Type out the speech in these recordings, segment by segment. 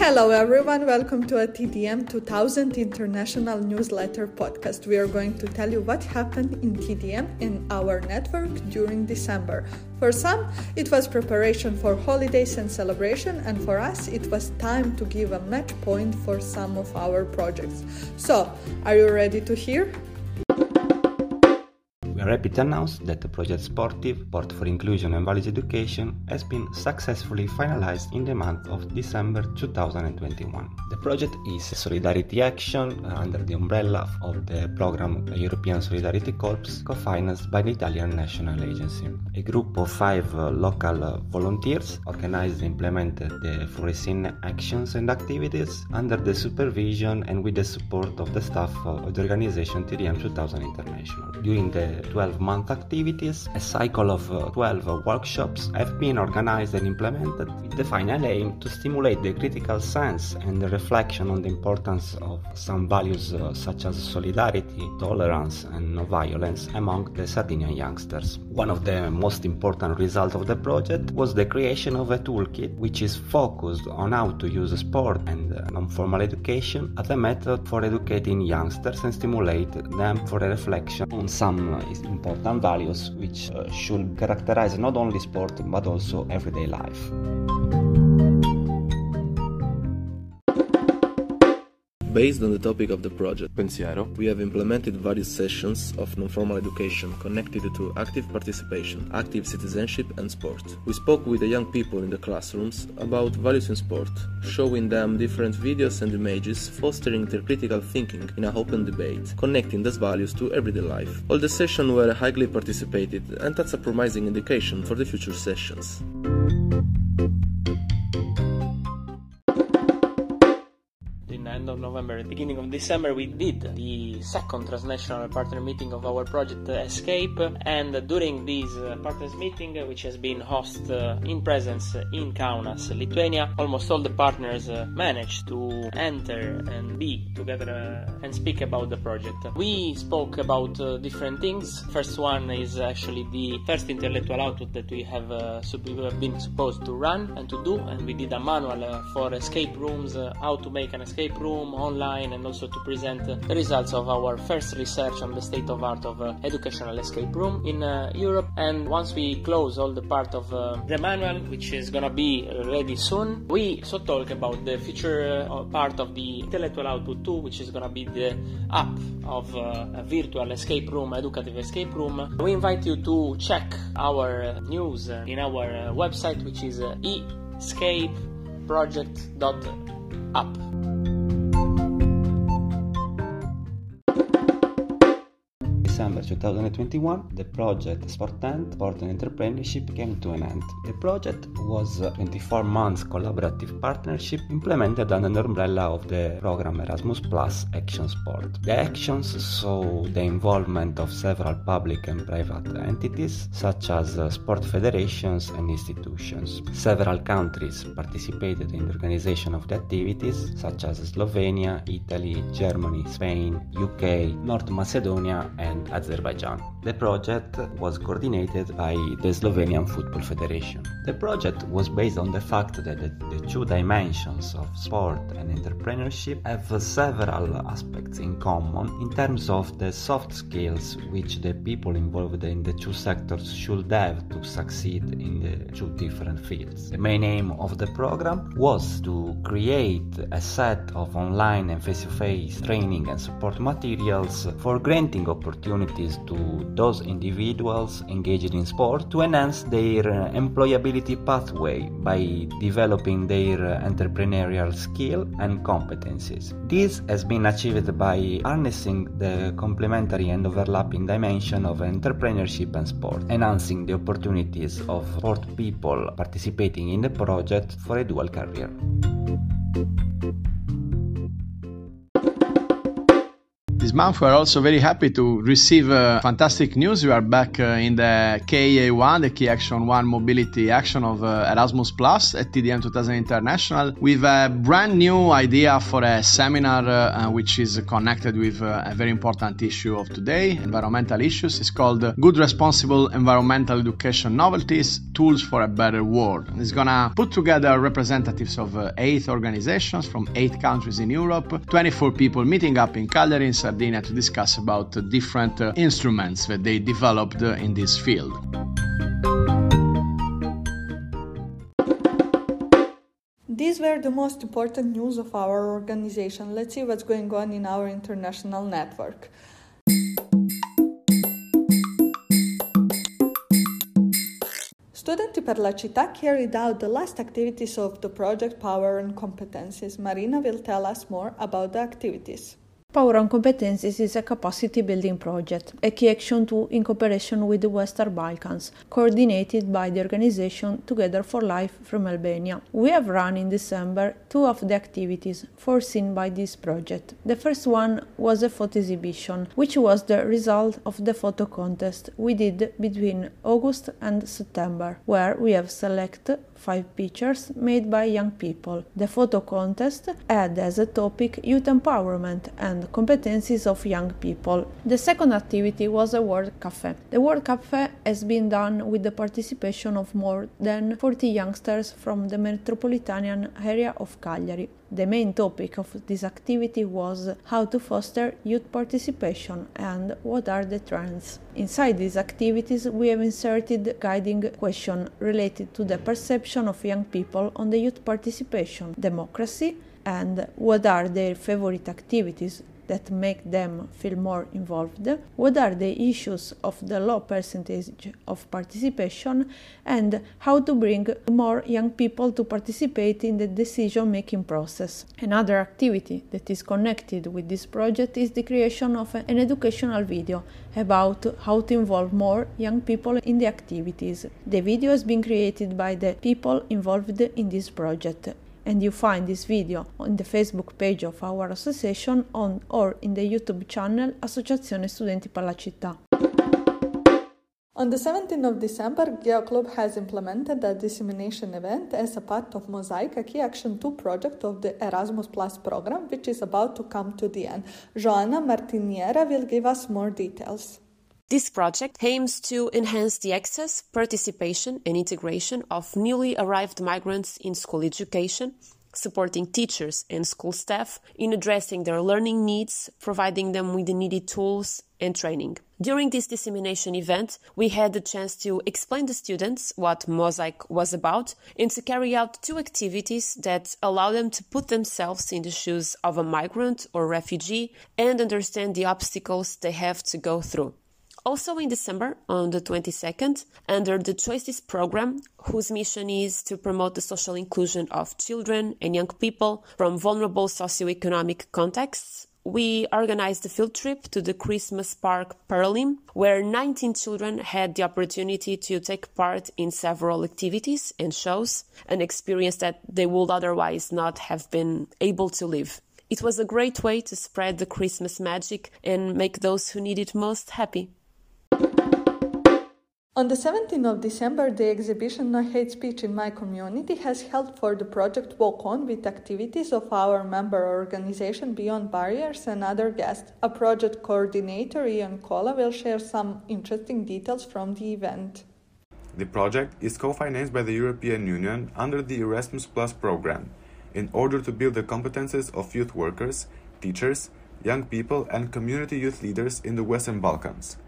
Hello, everyone. Welcome to a TDM 2000 International Newsletter podcast. We are going to tell you what happened in TDM in our network during December. For some, it was preparation for holidays and celebration, and for us, it was time to give a match point for some of our projects. So, are you ready to hear? We are happy to announce that the project Sportive, Sport for Inclusion and Values Education, has been successfully finalized in the month of December 2021. Project is solidarity action under the umbrella of the program European Solidarity Corps, co-financed by the Italian National Agency. A group of five uh, local uh, volunteers organized and implemented the foreseen actions and activities under the supervision and with the support of the staff of the organization TDM 2000 International. During the 12 month activities, a cycle of uh, 12 uh, workshops have been organized and implemented with the final aim to stimulate the critical sense and the reflection on the importance of some values uh, such as solidarity, tolerance, and no violence among the Sardinian youngsters. One of the most important results of the project was the creation of a toolkit which is focused on how to use sport and uh, non formal education as a method for educating youngsters and stimulate them for a reflection on some uh, important values which uh, should characterize not only sport but also everyday life. Based on the topic of the project, Pensiero, we have implemented various sessions of non-formal education connected to active participation, active citizenship and sport. We spoke with the young people in the classrooms about values in sport, showing them different videos and images, fostering their critical thinking in an open debate, connecting these values to everyday life. All the sessions were highly participated and that's a promising indication for the future sessions. November, beginning of December, we did the second transnational partner meeting of our project uh, Escape. And during this uh, partners meeting, uh, which has been hosted in presence in Kaunas, Lithuania, almost all the partners managed to enter and be together and speak about the project. We spoke about different things. First one is actually the first intellectual output that we have, uh, been supposed to run and to do, and we did a manual uh, for escape rooms, uh, how to make an escape room online, and also to present the results of our first research on the state of art of uh, educational escape room in uh, Europe. And once we close all the part of uh, the manual, which is gonna be ready soon, we so talk about the future part of the intellectual output too, which is gonna be the app of a virtual escape room, educative escape room. We invite you to check our news in our website, which is escapeproject.app. December 2021, the project Sportent, Sport and Entrepreneurship came to an end. The project was a 24 month collaborative partnership implemented under the umbrella of the program Erasmus Plus Action Sport. The actions saw the involvement of several public and private entities, such as uh, sport federations and institutions. Several countries participated in the organization of the activities, such as Slovenia, Italy, Germany, Spain, UK, North Macedonia, and Azerbaijan. The project was coordinated by the Slovenian Football Federation. The project was based on the fact that the, the two dimensions of sport and entrepreneurship have several aspects in common in terms of the soft skills which the people involved in the two sectors should have to succeed in the two different fields. The main aim of the program was to create a set of online and face-to-face training and support materials for granting opportunities to those individuals engaged in sport to enhance their uh, employability pathway by developing their uh, entrepreneurial skill and competencies. This has been achieved by harnessing the complementary and overlapping dimension of entrepreneurship and sport, enhancing the opportunities of sport people participating in the project for a dual career. This month, we're also very happy to receive uh, fantastic news. We are back uh, in the KA1, the Key Action 1 Mobility Action of uh, Erasmus Plus at TDM 2000 International, with a brand new idea for a seminar uh, uh, which is connected with uh, a very important issue of today environmental issues. It's called Good Responsible Environmental Education Novelties Tools for a Better World. It's gonna put together representatives of eight organizations from eight countries in Europe, 24 people meeting up in Cagliari in Sardinia to discuss about different uh, instruments that they developed uh, in this field. These were the most important news of our organization. Let's see what's going on in our international network. Studenti per la città carried out the last activities of the project Power and Competencies. Marina will tell us more about the activities. Power on Competencies is a capacity building project, a key action tool in cooperation with the Western Balkans, coordinated by the organization Together for Life from Albania. We have run in December two of the activities foreseen by this project. The first one was a photo exhibition, which was the result of the photo contest we did between August and September, where we have selected five pictures made by young people. The photo contest had as a topic youth empowerment and competencies of young people. The second activity was a World Cafe. The World Cafe has been done with the participation of more than 40 youngsters from the metropolitan area of Cagliari. The main topic of this activity was how to foster youth participation and what are the trends. Inside these activities, we have inserted guiding questions related to the perception of young people on the youth participation, democracy, and what are their favorite activities that make them feel more involved, what are the issues of the low percentage of participation, and how to bring more young people to participate in the decision making process. Another activity that is connected with this project is the creation of an educational video about how to involve more young people in the activities. The video has been created by the people involved in this project and you find this video on the Facebook page of our association on, or in the YouTube channel Associazione Studenti per la Città. On the 17th of December, Geo Club has implemented a dissemination event as a part of Mosaic, a key action 2 project of the Erasmus Plus program, which is about to come to the end. Joanna Martiniera will give us more details. This project aims to enhance the access, participation, and integration of newly arrived migrants in school education, supporting teachers and school staff in addressing their learning needs, providing them with the needed tools and training. During this dissemination event, we had the chance to explain to students what Mosaic was about and to carry out two activities that allow them to put themselves in the shoes of a migrant or refugee and understand the obstacles they have to go through. Also in December, on the 22nd, under the Choices program, whose mission is to promote the social inclusion of children and young people from vulnerable socioeconomic contexts, we organized a field trip to the Christmas Park Perlim, where 19 children had the opportunity to take part in several activities and shows, an experience that they would otherwise not have been able to live. It was a great way to spread the Christmas magic and make those who need it most happy. On the 17th of December, the exhibition No Hate Speech in My Community has held for the project Walk On with activities of our member organization Beyond Barriers and other guests. A project coordinator, Ian Kola, will share some interesting details from the event. The project is co-financed by the European Union under the Erasmus Plus program in order to build the competences of youth workers, teachers, young people and community youth leaders in the Western Balkans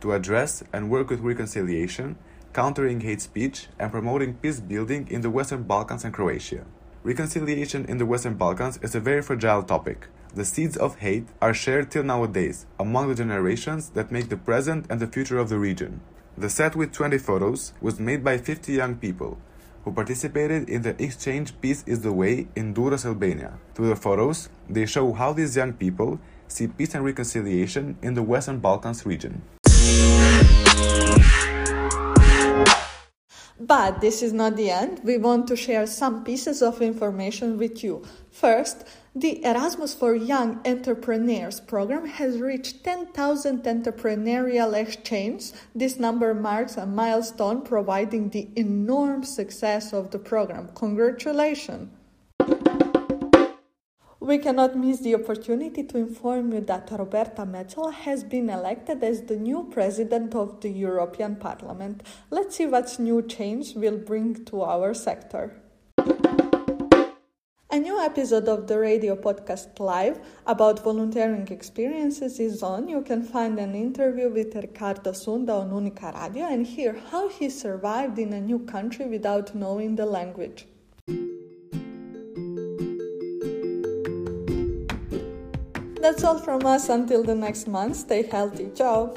to address and work with reconciliation, countering hate speech, and promoting peace building in the Western Balkans and Croatia. Reconciliation in the Western Balkans is a very fragile topic. The seeds of hate are shared till nowadays among the generations that make the present and the future of the region. The set with 20 photos was made by 50 young people who participated in the exchange Peace is the Way in Durrës, Albania. Through the photos, they show how these young people see peace and reconciliation in the Western Balkans region. But this is not the end. We want to share some pieces of information with you. First, the Erasmus for Young Entrepreneurs program has reached 10,000 entrepreneurial exchanges. This number marks a milestone providing the enormous success of the program. Congratulations! We cannot miss the opportunity to inform you that Roberta Metsola has been elected as the new president of the European Parliament. Let's see what new change will bring to our sector. A new episode of the radio podcast live about volunteering experiences is on. You can find an interview with Ricardo Sunda on Unica Radio and hear how he survived in a new country without knowing the language. That's all from us until the next month. Stay healthy. Ciao.